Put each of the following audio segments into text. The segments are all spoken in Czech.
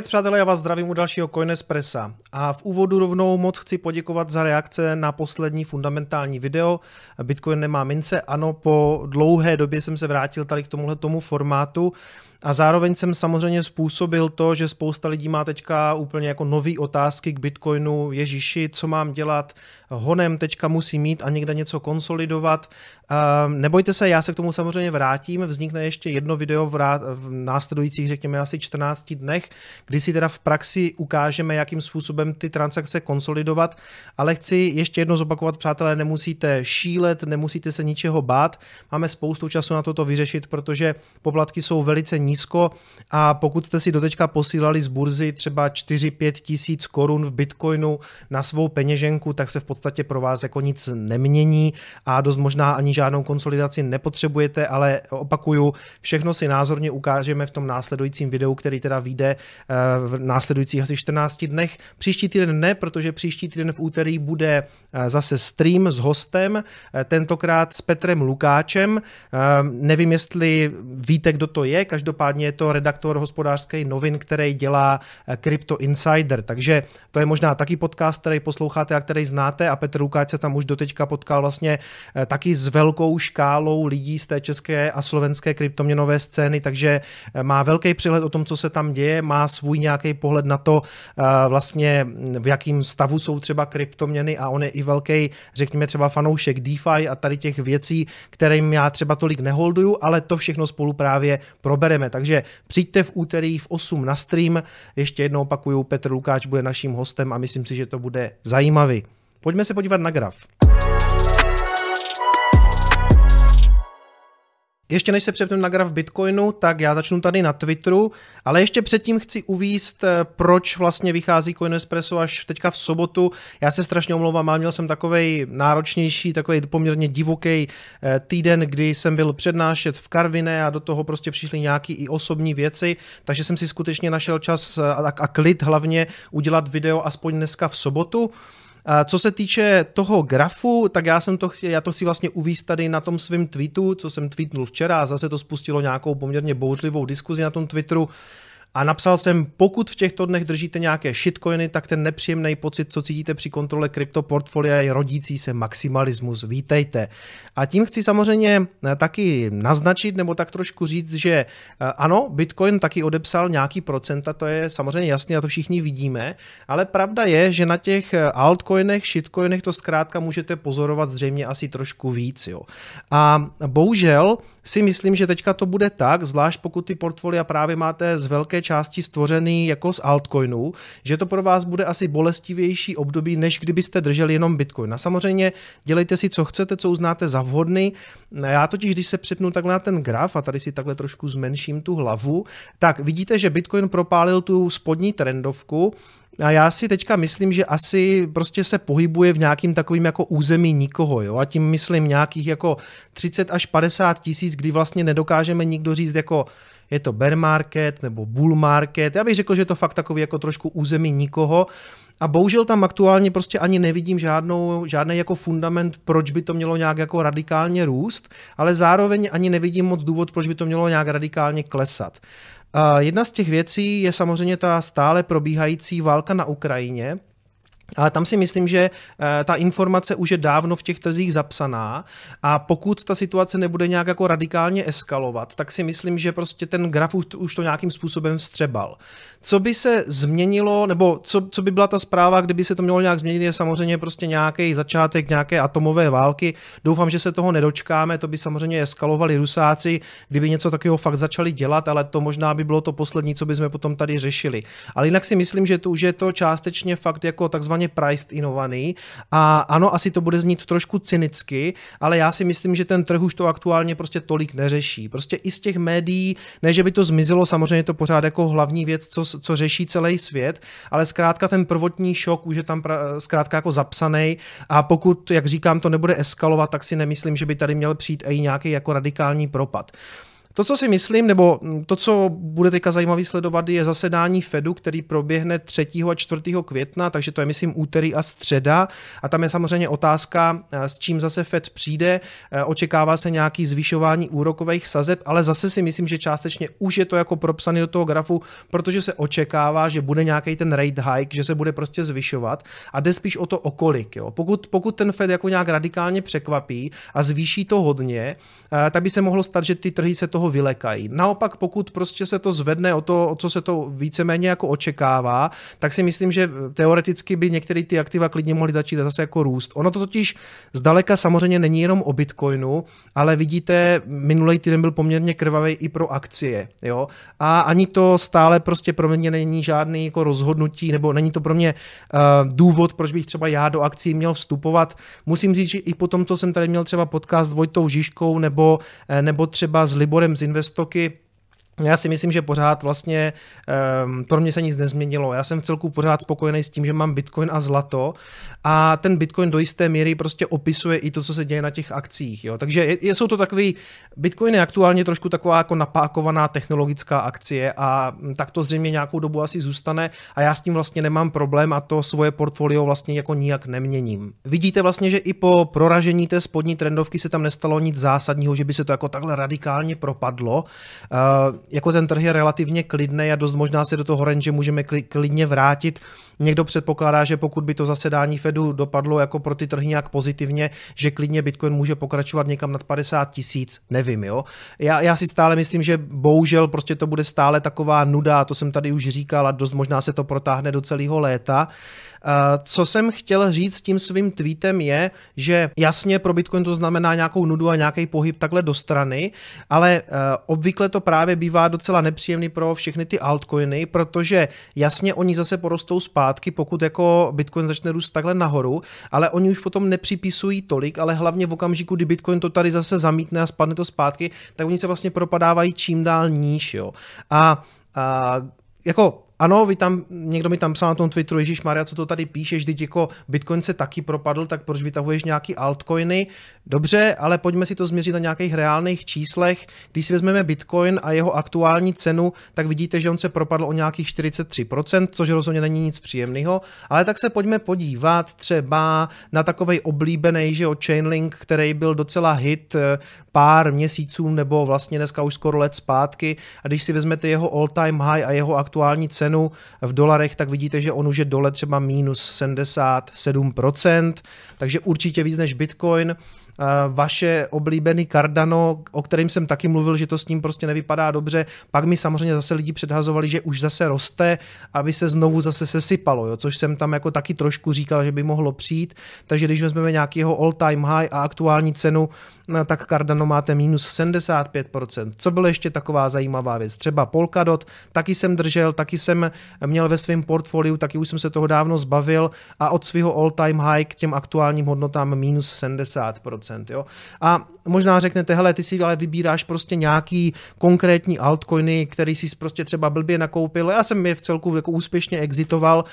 Zdravíc přátelé, já vás zdravím u dalšího Coinespressa. A v úvodu rovnou moc chci poděkovat za reakce na poslední fundamentální video. Bitcoin nemá mince, ano, po dlouhé době jsem se vrátil tady k tomuhle tomu formátu. A zároveň jsem samozřejmě způsobil to, že spousta lidí má teďka úplně jako nové otázky k Bitcoinu, Ježíši, co mám dělat, honem teďka musí mít a někde něco konsolidovat. Nebojte se, já se k tomu samozřejmě vrátím, vznikne ještě jedno video v, v následujících, řekněme, asi 14 dnech, kdy si teda v praxi ukážeme, jakým způsobem ty transakce konsolidovat, ale chci ještě jedno zopakovat, přátelé, nemusíte šílet, nemusíte se ničeho bát, máme spoustu času na toto vyřešit, protože poplatky jsou velice nízko a pokud jste si doteďka posílali z burzy třeba 4-5 tisíc korun v Bitcoinu na svou peněženku, tak se v podstatě pro vás jako nic nemění a dost možná ani žádnou konsolidaci nepotřebujete, ale opakuju, všechno si názorně ukážeme v tom následujícím videu, který teda vyjde eh, v následujících asi 14 dnech. Příští týden ne, protože příští týden v úterý bude eh, zase stream s hostem, eh, tentokrát s Petrem Lukáčem. Nevím, jestli víte, kdo to je, každopádně je to redaktor hospodářských novin, který dělá Crypto Insider, takže to je možná taky podcast, který posloucháte a který znáte a Petr Lukáč se tam už doteďka potkal vlastně eh, taky s velkou škálou lidí z té české a slovenské kryptoměnové scény, takže eh, má velký přehled o tom, co se tam děje, má svůj nějaký pohled na to vlastně v jakém stavu jsou třeba kryptoměny a on je i velký, řekněme třeba fanoušek DeFi a tady těch věcí, kterým já třeba tolik neholduju, ale to všechno spolu právě probereme. Takže přijďte v úterý v 8 na stream. Ještě jednou opakuju, Petr Lukáč bude naším hostem a myslím si, že to bude zajímavý. Pojďme se podívat na graf. Ještě než se přepnu na graf Bitcoinu, tak já začnu tady na Twitteru, ale ještě předtím chci uvíst, eh, proč vlastně vychází Coin Espresso až teďka v sobotu. Já se strašně omlouvám, ale měl jsem takový náročnější, takový poměrně divoký eh, týden, kdy jsem byl přednášet v Karvine a do toho prostě přišly nějaký i osobní věci, takže jsem si skutečně našel čas eh, a, a klid hlavně udělat video aspoň dneska v sobotu. Co se týče toho grafu, tak já jsem to já to chci vlastně uvíst tady na tom svém tweetu, co jsem tweetnul včera a zase to spustilo nějakou poměrně bouřlivou diskuzi na tom Twitteru a napsal jsem, pokud v těchto dnech držíte nějaké shitcoiny, tak ten nepříjemný pocit, co cítíte při kontrole kryptoportfolia, je rodící se maximalismus. Vítejte. A tím chci samozřejmě eh, taky naznačit nebo tak trošku říct, že eh, ano, Bitcoin taky odepsal nějaký procenta, to je samozřejmě jasné a to všichni vidíme, ale pravda je, že na těch eh, altcoinech, shitcoinech to zkrátka můžete pozorovat zřejmě asi trošku víc. Jo. A bohužel si myslím, že teďka to bude tak, zvlášť pokud ty portfolia právě máte z velké části stvořený jako z altcoinů, že to pro vás bude asi bolestivější období, než kdybyste drželi jenom Bitcoin. A samozřejmě dělejte si, co chcete, co uznáte za vhodný. Já totiž, když se přepnu takhle na ten graf a tady si takhle trošku zmenším tu hlavu, tak vidíte, že Bitcoin propálil tu spodní trendovku, a já si teďka myslím, že asi prostě se pohybuje v nějakým takovým jako území nikoho, jo? a tím myslím nějakých jako 30 až 50 tisíc, kdy vlastně nedokážeme nikdo říct jako je to bear market nebo bull market. Já bych řekl, že je to fakt takový jako trošku území nikoho. A bohužel tam aktuálně prostě ani nevidím žádnou, žádný jako fundament, proč by to mělo nějak jako radikálně růst, ale zároveň ani nevidím moc důvod, proč by to mělo nějak radikálně klesat. Jedna z těch věcí je samozřejmě ta stále probíhající válka na Ukrajině, ale tam si myslím, že eh, ta informace už je dávno v těch trzích zapsaná a pokud ta situace nebude nějak jako radikálně eskalovat, tak si myslím, že prostě ten graf už to nějakým způsobem vstřebal. Co by se změnilo, nebo co, co by byla ta zpráva, kdyby se to mělo nějak změnit, je samozřejmě prostě nějaký začátek nějaké atomové války. Doufám, že se toho nedočkáme, to by samozřejmě eskalovali Rusáci, kdyby něco takového fakt začali dělat, ale to možná by bylo to poslední, co bychom potom tady řešili. Ale jinak si myslím, že to už je to částečně fakt jako takzvaně priced inovaný a ano, asi to bude znít trošku cynicky, ale já si myslím, že ten trh už to aktuálně prostě tolik neřeší. Prostě i z těch médií, ne, že by to zmizelo, samozřejmě to pořád jako hlavní věc, co co řeší celý svět, ale zkrátka ten prvotní šok už je tam pra, zkrátka jako zapsaný a pokud, jak říkám, to nebude eskalovat, tak si nemyslím, že by tady měl přijít i nějaký jako radikální propad. To, co si myslím, nebo to, co bude teďka zajímavý sledovat, je zasedání Fedu, který proběhne 3. a 4. května, takže to je, myslím, úterý a středa. A tam je samozřejmě otázka, eh, s čím zase Fed přijde. Eh, očekává se nějaký zvyšování úrokových sazeb, ale zase si myslím, že částečně už je to jako propsaný do toho grafu, protože se očekává, že bude nějaký ten rate hike, že se bude prostě zvyšovat a jde spíš o to, o kolik. Jo. Pokud, pokud ten Fed jako nějak radikálně překvapí a zvýší to hodně, eh, tak by se mohlo stát, že ty trhy se toho vylekají. Naopak, pokud prostě se to zvedne o to, o co se to víceméně jako očekává, tak si myslím, že teoreticky by některé ty aktiva klidně mohly začít zase jako růst. Ono to totiž zdaleka samozřejmě není jenom o Bitcoinu, ale vidíte, minulý týden byl poměrně krvavý i pro akcie. Jo? A ani to stále prostě pro mě není žádný jako rozhodnutí, nebo není to pro mě uh, důvod, proč bych třeba já do akcí měl vstupovat. Musím říct, že i po tom, co jsem tady měl třeba podcast s Vojtou Žižkou nebo, eh, nebo třeba s Liborem z Investoky, já si myslím, že pořád vlastně um, pro mě se nic nezměnilo. Já jsem v celku pořád spokojený s tím, že mám Bitcoin a zlato a ten Bitcoin do jisté míry prostě opisuje i to, co se děje na těch akcích. Jo. Takže je, jsou to takový, Bitcoin je aktuálně trošku taková jako napákovaná technologická akcie a tak to zřejmě nějakou dobu asi zůstane a já s tím vlastně nemám problém a to svoje portfolio vlastně jako nijak neměním. Vidíte vlastně, že i po proražení té spodní trendovky se tam nestalo nic zásadního, že by se to jako takhle radikálně propadlo. Uh, jako ten trh je relativně klidný a dost možná se do toho range můžeme klidně vrátit. Někdo předpokládá, že pokud by to zasedání Fedu dopadlo jako pro ty trhy nějak pozitivně, že klidně Bitcoin může pokračovat někam nad 50 tisíc, nevím, jo. Já, já si stále myslím, že bohužel prostě to bude stále taková nuda, to jsem tady už říkal a dost možná se to protáhne do celého léta. Co jsem chtěl říct tím svým tweetem je, že jasně pro Bitcoin to znamená nějakou nudu a nějaký pohyb takhle do strany, ale e, obvykle to právě bývá docela nepříjemný pro všechny ty altcoiny, protože jasně oni zase porostou zpátky, pokud jako Bitcoin začne růst takhle nahoru, ale oni už potom nepřipisují tolik, ale hlavně v okamžiku, kdy Bitcoin to tady zase zamítne a spadne to zpátky, tak oni se vlastně propadávají čím dál níž. Jo. A, a jako ano, vy tam, někdo mi tam psal na tom Twitteru, Ježíš Maria, co to tady píšeš, teď jako Bitcoin se taky propadl, tak proč vytahuješ nějaký altcoiny? Dobře, ale pojďme si to změřit na nějakých reálných číslech. Když si vezmeme Bitcoin a jeho aktuální cenu, tak vidíte, že on se propadl o nějakých 43%, což rozhodně není nic příjemného. Ale tak se pojďme podívat třeba na takovej oblíbený, že o Chainlink, který byl docela hit eh, pár měsíců nebo vlastně dneska už skoro let zpátky. A když si vezmete jeho all-time high a jeho aktuální cenu, cenu v dolarech, tak vidíte, že on už je dole třeba minus 77%, takže určitě víc než Bitcoin vaše oblíbený Cardano, o kterém jsem taky mluvil, že to s ním prostě nevypadá dobře. Pak mi samozřejmě zase lidi předhazovali, že už zase roste, aby se znovu zase sesypalo, jo, což jsem tam jako taky trošku říkal, že by mohlo přijít. Takže když vezmeme nějakého all-time high a aktuální cenu, no, tak Cardano máte minus 75%. Co bylo ještě taková zajímavá věc? Třeba Polkadot, taky jsem držel, taky jsem měl ve svém portfoliu, taky už jsem se toho dávno zbavil a od svého all-time high k těm aktuálním hodnotám minus 70%. Jo? A možná řeknete, hele, ty si ale vybíráš prostě nějaký konkrétní altcoiny, který si prostě třeba blbě nakoupil. Já jsem je v celku jako úspěšně exitoval,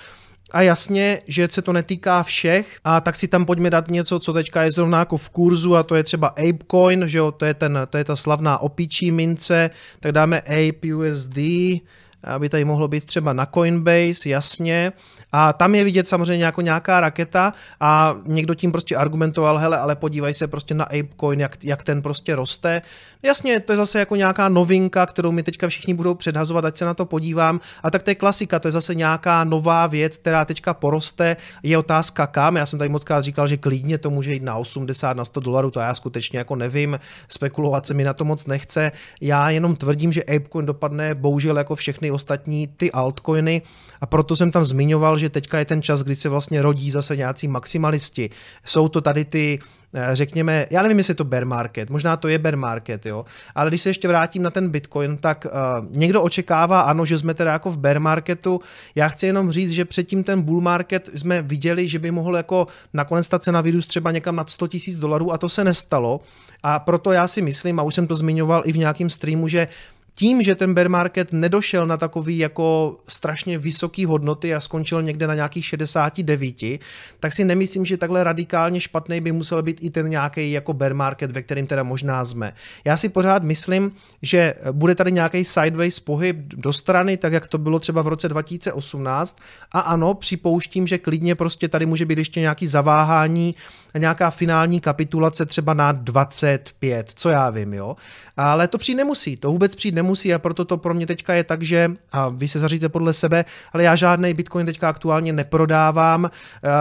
a jasně, že se to netýká všech, a tak si tam pojďme dát něco, co teďka je zrovna jako v kurzu, a to je třeba Apecoin, že jo, to je, ten, to je ta slavná opičí mince, tak dáme Ape USD, aby tady mohlo být třeba na Coinbase, jasně. A tam je vidět samozřejmě jako nějaká raketa a někdo tím prostě argumentoval, hele, ale podívej se prostě na Apecoin, jak, jak ten prostě roste. Jasně, to je zase jako nějaká novinka, kterou mi teďka všichni budou předhazovat, ať se na to podívám. A tak to je klasika, to je zase nějaká nová věc, která teďka poroste. Je otázka kam. Já jsem tady moc krát říkal, že klidně to může jít na 80, na 100 dolarů, to já skutečně jako nevím. Spekulovat se mi na to moc nechce. Já jenom tvrdím, že Apecoin dopadne bohužel jako všechny ostatní ty altcoiny. A proto jsem tam zmiňoval, že teďka je ten čas, kdy se vlastně rodí zase nějací maximalisti. Jsou to tady ty eh, řekněme, já nevím, jestli je to bear market, možná to je bear market, jo, ale když se ještě vrátím na ten Bitcoin, tak uh, někdo očekává, ano, že jsme teda jako v bear marketu, já chci jenom říct, že předtím ten bull market jsme viděli, že by mohl jako nakonec ta cena vyrůst třeba někam nad 100 000 dolarů a to se nestalo. A proto já si myslím, a už jsem to zmiňoval i v nějakém streamu, že tím, že ten bear market nedošel na takový jako strašně vysoký hodnoty a skončil někde na nějakých 69, tak si nemyslím, že takhle radikálně špatný by musel být i ten nějaký jako bear market, ve kterým teda možná jsme. Já si pořád myslím, že bude tady nějaký sideways pohyb do strany, tak jak to bylo třeba v roce 2018 a ano, připouštím, že klidně prostě tady může být ještě nějaký zaváhání, nějaká finální kapitulace třeba na 25, co já vím, jo. Ale to přijít nemusí, to vůbec přijít nemusí a proto to pro mě teďka je tak, že, a vy se zaříte podle sebe, ale já žádný Bitcoin teďka aktuálně neprodávám.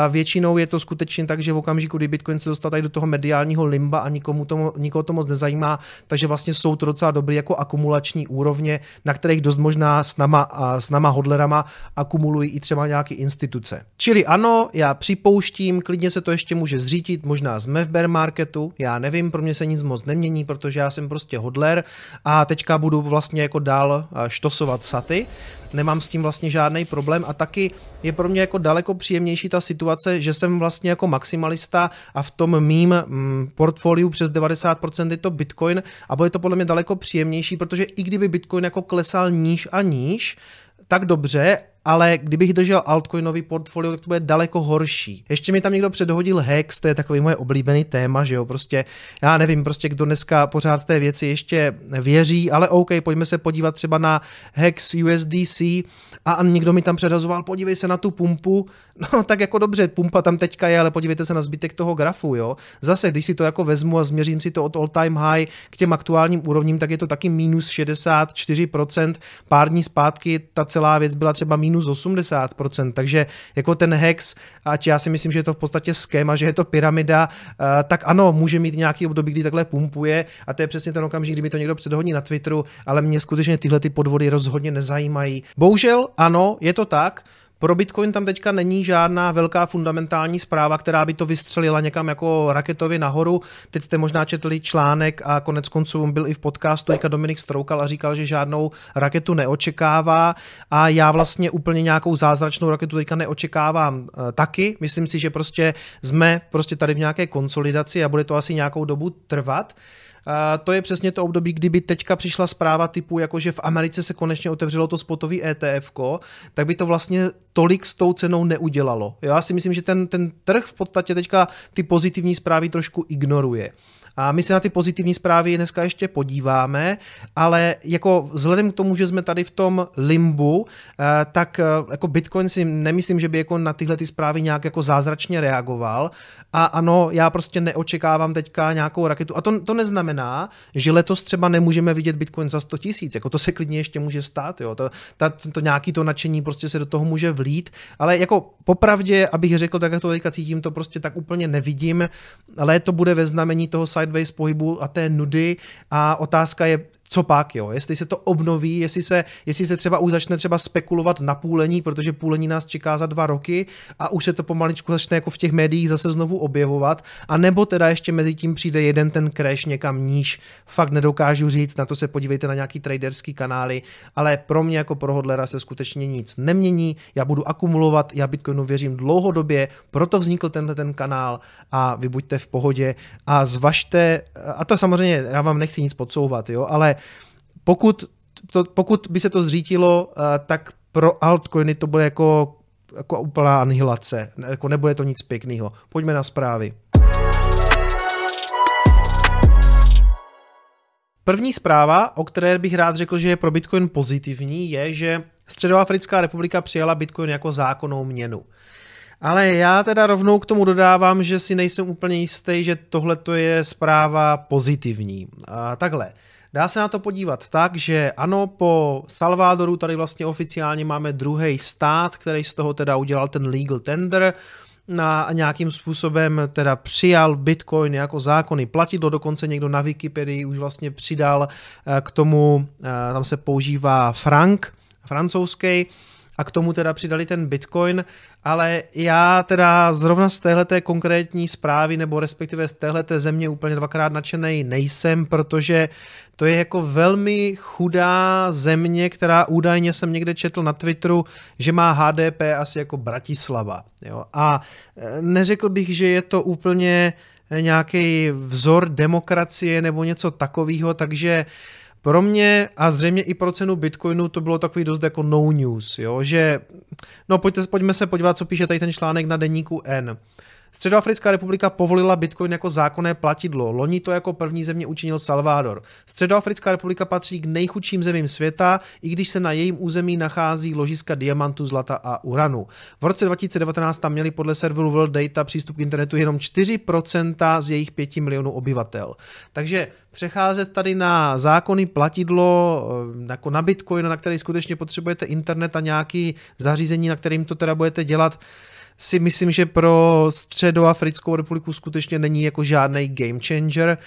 Většinou je to skutečně tak, že v okamžiku, kdy Bitcoin se dostal tady do toho mediálního limba a nikomu to, nikoho to moc nezajímá, takže vlastně jsou to docela dobrý jako akumulační úrovně, na kterých dost možná s nama, s nama hodlerama akumulují i třeba nějaké instituce. Čili ano, já připouštím, klidně se to ještě může zřítit, možná jsme v bear marketu, já nevím, pro mě se nic moc nemění, protože já jsem prostě hodler a teďka budu vlastně jako dál štosovat saty, nemám s tím vlastně žádný problém a taky je pro mě jako daleko příjemnější ta situace, že jsem vlastně jako maximalista a v tom mým mm, portfoliu přes 90% je to Bitcoin a bude to podle mě daleko příjemnější, protože i kdyby Bitcoin jako klesal níž a níž, tak dobře, ale kdybych držel altcoinový portfolio, tak to bude daleko horší. Ještě mi tam někdo předhodil Hex, to je takový moje oblíbený téma, že jo, prostě já nevím, prostě kdo dneska pořád té věci ještě věří, ale OK, pojďme se podívat třeba na Hex USDC a někdo mi tam předhazoval, podívej se na tu pumpu, no tak jako dobře, pumpa tam teďka je, ale podívejte se na zbytek toho grafu, jo. Zase, když si to jako vezmu a změřím si to od all time high k těm aktuálním úrovním, tak je to taky minus 64%, pár dní zpátky ta celá věc byla třeba minus minus 80%, takže jako ten hex, ať já si myslím, že je to v podstatě schéma, že je to pyramida, eh, tak ano, může mít nějaký období, kdy takhle pumpuje a to je přesně ten okamžik, kdy mi to někdo předhodí na Twitteru, ale mě skutečně tyhle ty podvody rozhodně nezajímají. Bohužel ano, je to tak, pro Bitcoin tam teďka není žádná velká fundamentální zpráva, která by to vystřelila někam jako raketovi nahoru. Teď jste možná četli článek a konec konců byl i v podcastu, teďka Dominik Stroukal a říkal, že žádnou raketu neočekává a já vlastně úplně nějakou zázračnou raketu teďka neočekávám e, taky. Myslím si, že prostě jsme prostě tady v nějaké konsolidaci a bude to asi nějakou dobu trvat to je přesně to období, kdyby teďka přišla zpráva typu, jako že v Americe se konečně otevřelo to spotový ETF, tak by to vlastně tolik s tou cenou neudělalo. Já si myslím, že ten, ten trh v podstatě teďka ty pozitivní zprávy trošku ignoruje. A my se na ty pozitivní zprávy dneska ještě podíváme, ale jako vzhledem k tomu, že jsme tady v tom limbu, eh, tak eh, jako Bitcoin si nemyslím, že by jako na tyhle ty zprávy nějak jako zázračně reagoval. A ano, já prostě neočekávám teďka nějakou raketu. A to, to neznamená, že letos třeba nemůžeme vidět Bitcoin za 100 tisíc. Jako to se klidně ještě může stát. Jo. To, ta, to nějaký to nadšení prostě se do toho může vlít. Ale jako popravdě, abych řekl, tak jak to teďka cítím, to prostě tak úplně nevidím. Ale to bude ve znamení toho sideways pohybu a té nudy. A otázka je, co pak, jo? Jestli se to obnoví, jestli se, jestli se třeba už začne třeba spekulovat na půlení, protože půlení nás čeká za dva roky a už se to pomaličku začne jako v těch médiích zase znovu objevovat, a nebo teda ještě mezi tím přijde jeden ten crash někam níž, fakt nedokážu říct, na to se podívejte na nějaký traderský kanály, ale pro mě jako pro hodlera se skutečně nic nemění, já budu akumulovat, já Bitcoinu věřím dlouhodobě, proto vznikl tenhle ten kanál a vy buďte v pohodě a zvažte, a to samozřejmě, já vám nechci nic podsouvat, jo, ale pokud, to, pokud by se to zřítilo, eh, tak pro altcoiny to bude jako, jako úplná anihilace. Jako nebude to nic pěkného. Pojďme na zprávy. První zpráva, o které bych rád řekl, že je pro Bitcoin pozitivní, je, že Středoafrická republika přijala Bitcoin jako zákonnou měnu. Ale já teda rovnou k tomu dodávám, že si nejsem úplně jistý, že tohle je zpráva pozitivní. A takhle. Dá se na to podívat tak, že ano, po Salvadoru tady vlastně oficiálně máme druhý stát, který z toho teda udělal ten legal tender, na nějakým způsobem teda přijal Bitcoin jako zákony platidlo, dokonce někdo na Wikipedii už vlastně přidal eh, k tomu, eh, tam se používá frank, francouzský, a k tomu teda přidali ten Bitcoin, ale já teda zrovna z téhleté konkrétní zprávy nebo respektive z téhleté země úplně dvakrát nadšený nejsem, protože to je jako velmi chudá země, která údajně jsem někde četl na Twitteru, že má HDP asi jako Bratislava. Jo? A e, neřekl bych, že je to úplně nějaký vzor demokracie nebo něco takového, takže pro mě a zřejmě i pro cenu Bitcoinu to bylo takový dost jako no news, jo, že no pojďte, pojďme se podívat, co píše tady ten článek na deníku N. Středoafrická republika povolila Bitcoin jako zákonné platidlo. Loni to jako první země učinil Salvador. Středoafrická republika patří k nejchudším zemím světa, i když se na jejím území nachází ložiska diamantu, zlata a uranu. V roce 2019 tam měli podle serveru World Data přístup k internetu jenom 4% z jejich 5 milionů obyvatel. Takže přecházet tady na zákony platidlo, eh, jako na Bitcoin, na který skutečně potřebujete internet a nějaký zařízení, na kterým to teda budete dělat, si myslím, že pro Středoafrickou republiku skutečně není jako žádný game changer.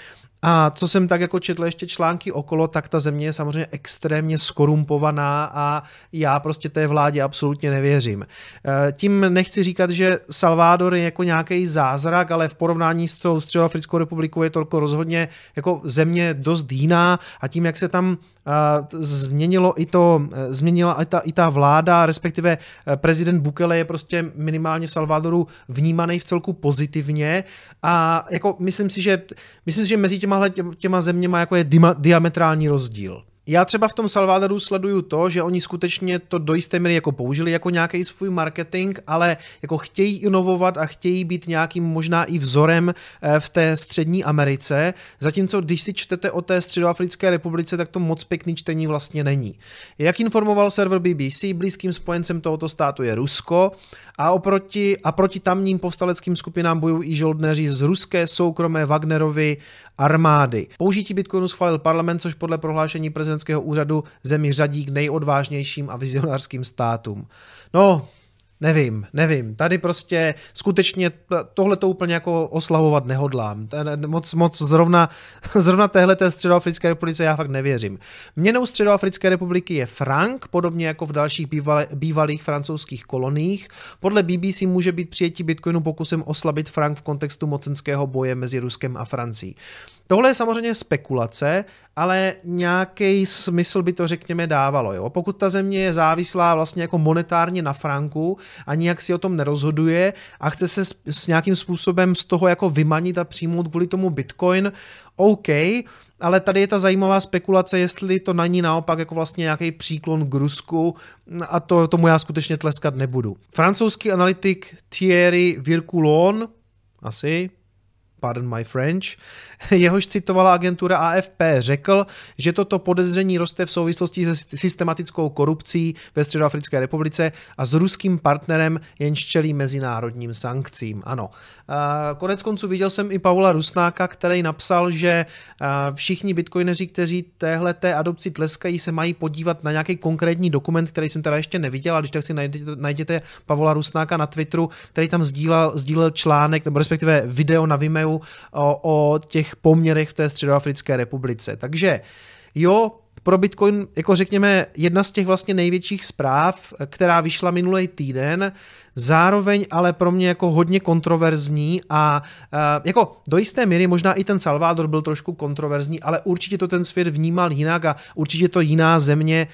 A co jsem tak jako četl ještě články okolo, tak ta země je samozřejmě extrémně skorumpovaná a já prostě té vládě absolutně nevěřím. E, tím nechci říkat, že Salvador je jako nějaký zázrak, ale v porovnání s tou Středoafrickou republikou je to rozhodně jako země dost jiná a tím, jak se tam změnilo i to, e, změnila i ta, i ta vláda, respektive e, prezident Bukele je prostě minimálně v Salvadoru vnímaný v celku pozitivně a jako myslím si, že, myslím si, že mezi těma, těma zeměma jako je diametrální rozdíl. Já třeba v tom Salvadoru sleduju to, že oni skutečně to do jisté míry jako použili jako nějaký svůj marketing, ale jako chtějí inovovat a chtějí být nějakým možná i vzorem eh, v té střední Americe, zatímco když si čtete o té středoafrické republice, tak to moc pěkný čtení vlastně není. Jak informoval server BBC, blízkým spojencem tohoto státu je Rusko a, oproti, a proti tamním povstaleckým skupinám bojují i žoldnéři z ruské soukromé Wagnerovy armády. Použití Bitcoinu schválil parlament, což podle prohlášení prezidentského úřadu zemi řadí k nejodvážnějším a vizionářským státům. No, Nevím, nevím. Tady prostě skutečně tohle to úplně jako oslavovat nehodlám. Moc, moc zrovna, zrovna téhle té středoafrické republice já fakt nevěřím. Měnou středoafrické republiky je frank, podobně jako v dalších bývalých, bývalých francouzských koloniích. Podle BBC může být přijetí bitcoinu pokusem oslabit frank v kontextu mocenského boje mezi Ruskem a Francií. Tohle je samozřejmě spekulace, ale nějaký smysl by to řekněme dávalo. Jo? Pokud ta země je závislá vlastně jako monetárně na franku a nijak si o tom nerozhoduje a chce se s, s nějakým způsobem z toho jako vymanit a přijmout kvůli tomu Bitcoin, OK, ale tady je ta zajímavá spekulace, jestli to na ní naopak jako vlastně nějaký příklon k Rusku a to, tomu já skutečně tleskat nebudu. Francouzský analytik Thierry Vircoulon, asi, pardon my French, jehož citovala agentura AFP, řekl, že toto podezření roste v souvislosti se systematickou korupcí ve Středoafrické republice a s ruským partnerem, jenž čelí mezinárodním sankcím. Ano. Konec konců viděl jsem i Paula Rusnáka, který napsal, že všichni bitcoineři, kteří téhle té adopci tleskají, se mají podívat na nějaký konkrétní dokument, který jsem teda ještě neviděl, a když tak si najděte, najděte Pavola Rusnáka na Twitteru, který tam sdílel, sdílel článek, nebo respektive video na Vimeo o, o těch poměrech v té Středoafrické republice. Takže jo, pro Bitcoin, jako řekněme, jedna z těch vlastně největších zpráv, která vyšla minulý týden, zároveň ale pro mě jako hodně kontroverzní a uh, jako do jisté míry možná i ten Salvador byl trošku kontroverzní, ale určitě to ten svět vnímal jinak a určitě to jiná země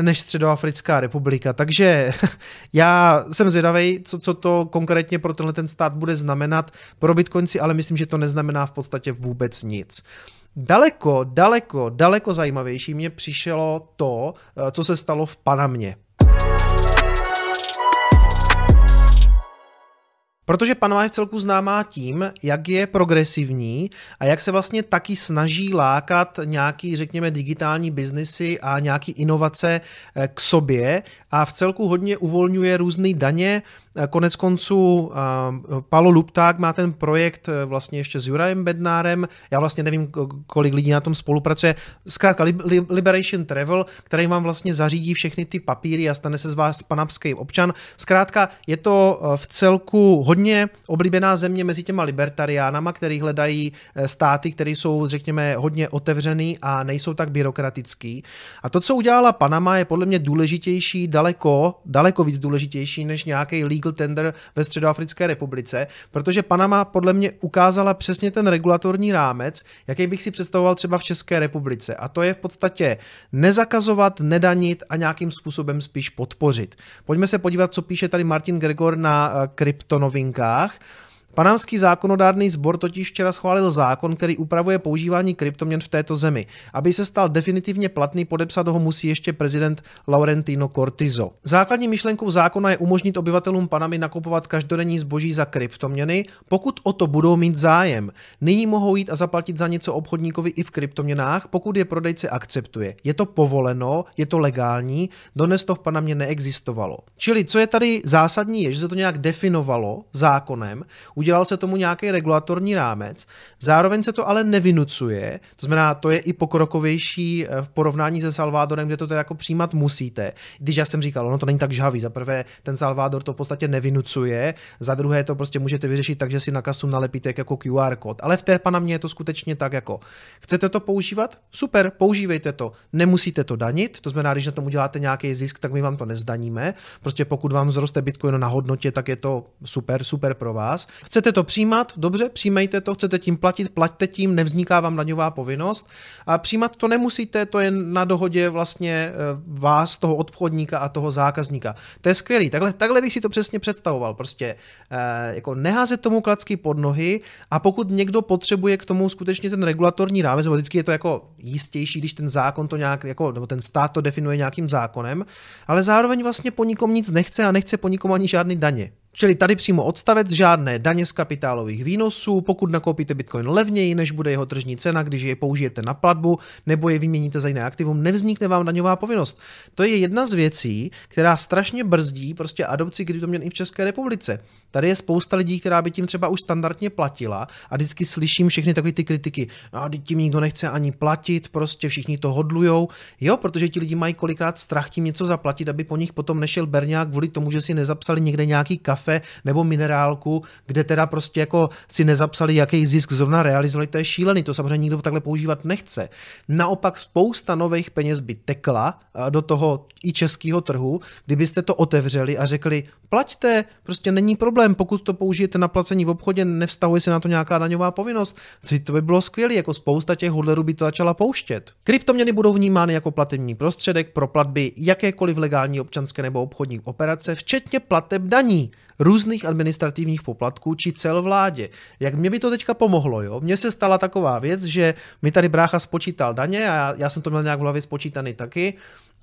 než Středoafrická republika. Takže já jsem zvědavý, co, co to konkrétně pro tenhle ten stát bude znamenat pro Bitcoinci, ale myslím, že to neznamená v podstatě vůbec nic. Daleko, daleko, daleko zajímavější mě přišlo to, eh, co se stalo v Panamě. Protože Panama je v celku známá tím, jak je progresivní a jak se vlastně taky snaží lákat nějaký, řekněme, digitální biznesy a nějaký inovace eh, k sobě a v celku hodně uvolňuje různé daně, konec konců Paolo Lupták má ten projekt eh, vlastně ještě s Jurajem Bednárem, já vlastně nevím, kolik lidí na tom spolupracuje, zkrátka Liberation Travel, který vám vlastně zařídí všechny ty papíry a stane se z vás panamský občan. Zkrátka je to v celku hodně oblíbená země mezi těma libertariánama, který hledají státy, které jsou, řekněme, hodně otevřený a nejsou tak byrokratický. A to, co udělala Panama, je podle mě důležitější, daleko, daleko víc důležitější než nějaký legal tender ve Středoafrické republice, protože Panama podle mě ukázala přesně ten regulatorní rámec, jaký bych si představoval třeba v České republice. A to je v podstatě nezakazovat, nedanit a nějakým způsobem spíš podpořit. Pojďme se podívat, co píše tady Martin Gregor na eh, kryptonovinkách. Panamský zákonodárný sbor totiž včera schválil zákon, který upravuje používání kryptoměn v této zemi. Aby se stal definitivně platný, podepsat ho musí ještě prezident Laurentino Cortizo. Základní myšlenkou zákona je umožnit obyvatelům Panamy nakupovat každodenní zboží za kryptoměny, pokud o to budou mít zájem. Nyní mohou jít a zaplatit za něco obchodníkovi i v kryptoměnách, pokud je prodejce akceptuje. Je to povoleno, je to legální, dnes to v Panamě neexistovalo. Čili co je tady zásadní, je, že se to nějak definovalo zákonem, udělal se tomu nějaký regulatorní rámec, zároveň se to ale nevinucuje, to znamená, to je i pokrokovější eh, v porovnání se Salvadorem, kde to teda jako přijímat musíte. Když já jsem říkal, ono to není tak žhavý, za prvé ten Salvador to v podstatě nevinucuje, za druhé to prostě můžete vyřešit tak, že si na kasu nalepíte jako QR kód, ale v té Panamě je to skutečně tak jako, chcete to používat? Super, používejte to, nemusíte to danit, to znamená, když na tom uděláte nějaký zisk, tak my vám to nezdaníme, prostě pokud vám zroste Bitcoin na hodnotě, tak je to super, super pro vás. Chcete to přijímat? Dobře, přijmejte to, chcete tím platit, plaťte tím, nevzniká vám daňová povinnost. A přijímat to nemusíte, to je na dohodě vlastně eh, vás, toho obchodníka a toho zákazníka. To je skvělý, takhle, takhle bych si to přesně představoval. Prostě eh, jako neházet tomu klacky pod nohy a pokud někdo potřebuje k tomu skutečně ten regulatorní rámec, vždycky je to jako jistější, když ten zákon to nějak, jako, nebo ten stát to definuje nějakým zákonem, ale zároveň vlastně po nikom nic nechce a nechce po nikom ani žádný daně. Čili tady přímo odstavec žádné daně z kapitálových výnosů, pokud nakoupíte Bitcoin levněji, než bude jeho tržní cena, když je použijete na platbu nebo je vyměníte za jiné aktivum, nevznikne vám daňová povinnost. To je jedna z věcí, která strašně brzdí prostě adopci kryptoměn i v České republice. Tady je spousta lidí, která by tím třeba už standardně platila a vždycky slyším všechny takové ty kritiky. No a tím nikdo nechce ani platit, prostě všichni to hodlujou. Jo, protože ti lidi mají kolikrát strach tím něco zaplatit, aby po nich potom nešel berňák kvůli tomu, že si nezapsali někde nějaký kafe kafe nebo minerálku, kde teda prostě jako si nezapsali, jaký zisk zrovna realizovali, to je šílený, to samozřejmě nikdo takhle používat nechce. Naopak spousta nových peněz by tekla do toho i českého trhu, kdybyste to otevřeli a řekli, plaťte, prostě není problém, pokud to použijete na placení v obchodě, nevztahuje se na to nějaká daňová povinnost. To by bylo skvělé, jako spousta těch hodlerů by to začala pouštět. Kryptoměny budou vnímány jako platební prostředek pro platby jakékoliv legální občanské nebo obchodní operace, včetně plateb daní různých administrativních poplatků či cel vládě. Jak mě by to teďka pomohlo, jo? Mně se stala taková věc, že mi tady brácha spočítal daně a já, já jsem to měl nějak v hlavě spočítaný taky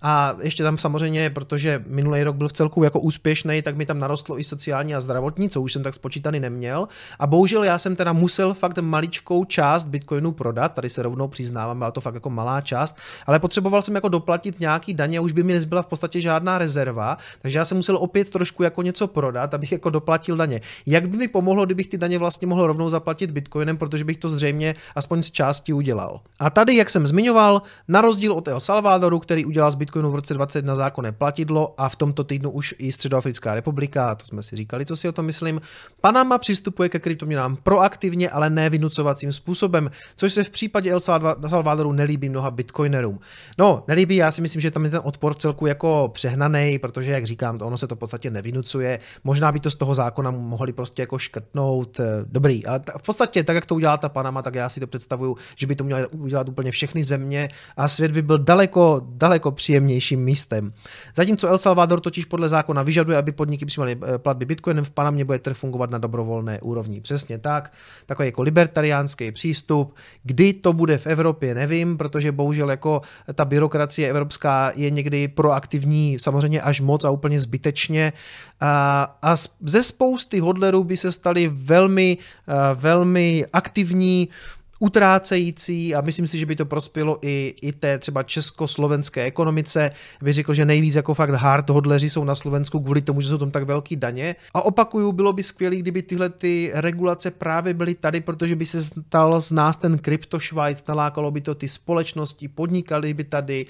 a ještě tam samozřejmě, protože minulý rok byl v celku jako úspěšný, tak mi tam narostlo i sociální a zdravotní, co už jsem tak spočítaný neměl. A bohužel já jsem teda musel fakt maličkou část bitcoinu prodat, tady se rovnou přiznávám, byla to fakt jako malá část, ale potřeboval jsem jako doplatit nějaký daně, už by mi nezbyla v podstatě žádná rezerva, takže já jsem musel opět trošku jako něco prodat, abych jako doplatil daně. Jak by mi pomohlo, kdybych ty daně vlastně mohl rovnou zaplatit bitcoinem, protože bych to zřejmě aspoň z části udělal. A tady, jak jsem zmiňoval, na rozdíl od El Salvadoru, který udělal z Bitcoinu v roce 20 na zákonné platidlo a v tomto týdnu už i Středoafrická republika, to jsme si říkali, co si o tom myslím. Panama přistupuje ke kryptoměnám proaktivně, ale ne vynucovacím způsobem, což se v případě El Salvadoru nelíbí mnoha bitcoinerům. No, nelíbí, já si myslím, že tam je ten odpor celku jako přehnaný, protože, jak říkám, to ono se to v podstatě nevinucuje. Možná by to z toho zákona mohli prostě jako škrtnout. Eh, dobrý, ale v podstatě, tak jak to udělá ta Panama, tak já si to představuju, že by to měly udělat úplně všechny země a svět by byl daleko, daleko příjemnější příjemnějším místem. Zatímco El Salvador totiž podle zákona vyžaduje, aby podniky přijímaly eh, platby bitcoinem, v Panamě bude trh fungovat na dobrovolné úrovni. Přesně tak, takový jako libertariánský přístup. Kdy to bude v Evropě, nevím, protože bohužel jako ta byrokracie evropská je někdy proaktivní, samozřejmě až moc a úplně zbytečně. A, a ze spousty hodlerů by se stali velmi, eh, velmi aktivní utrácející a myslím si, že by to prospělo i, i té třeba československé ekonomice. Bych řekl, že nejvíc jako fakt hard hodleři jsou na Slovensku kvůli tomu, že jsou tam tak velký daně. A opakuju, bylo by skvělé, kdyby tyhle ty regulace právě byly tady, protože by se stal z nás ten kryptošvajc, nalákalo by to ty společnosti, podnikali by tady,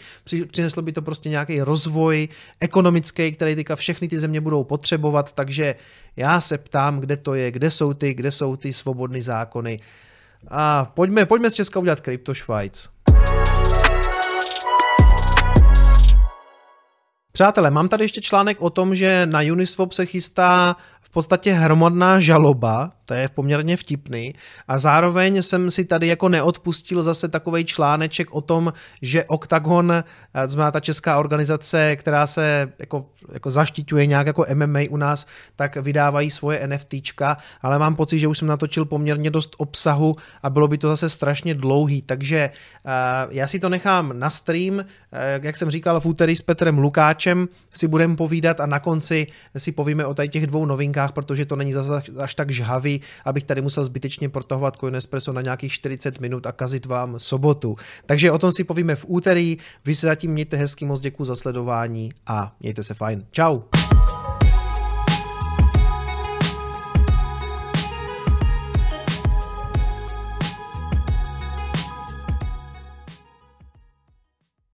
přineslo by to prostě nějaký rozvoj ekonomický, který teďka všechny ty země budou potřebovat, takže já se ptám, kde to je, kde jsou ty, kde jsou ty svobodné zákony. A pojďme, pojďme z Česka udělat Crypto Schweiz. Přátelé, mám tady ještě článek o tom, že na Uniswap se chystá v podstatě hromadná žaloba to je poměrně vtipný. A zároveň jsem si tady jako neodpustil zase takový článeček o tom, že Octagon, eh, znamená ta česká organizace, která se jako, jako zaštiťuje nějak jako MMA u nás, tak vydávají svoje NFTčka, ale mám pocit, že už jsem natočil poměrně dost obsahu a bylo by to zase strašně dlouhý, takže uh, já si to nechám na stream, uh, jak jsem říkal v úterý s Petrem Lukáčem si budeme povídat a na konci si povíme o tady těch dvou novinkách, protože to není zase až tak žhavý, abych tady musel zbytečně protahovat Coin Espresso na nějakých 40 minut a kazit vám sobotu. Takže o tom si povíme v úterý. Vy se zatím mějte hezký moc děkuji za sledování a mějte se fajn. Ciao.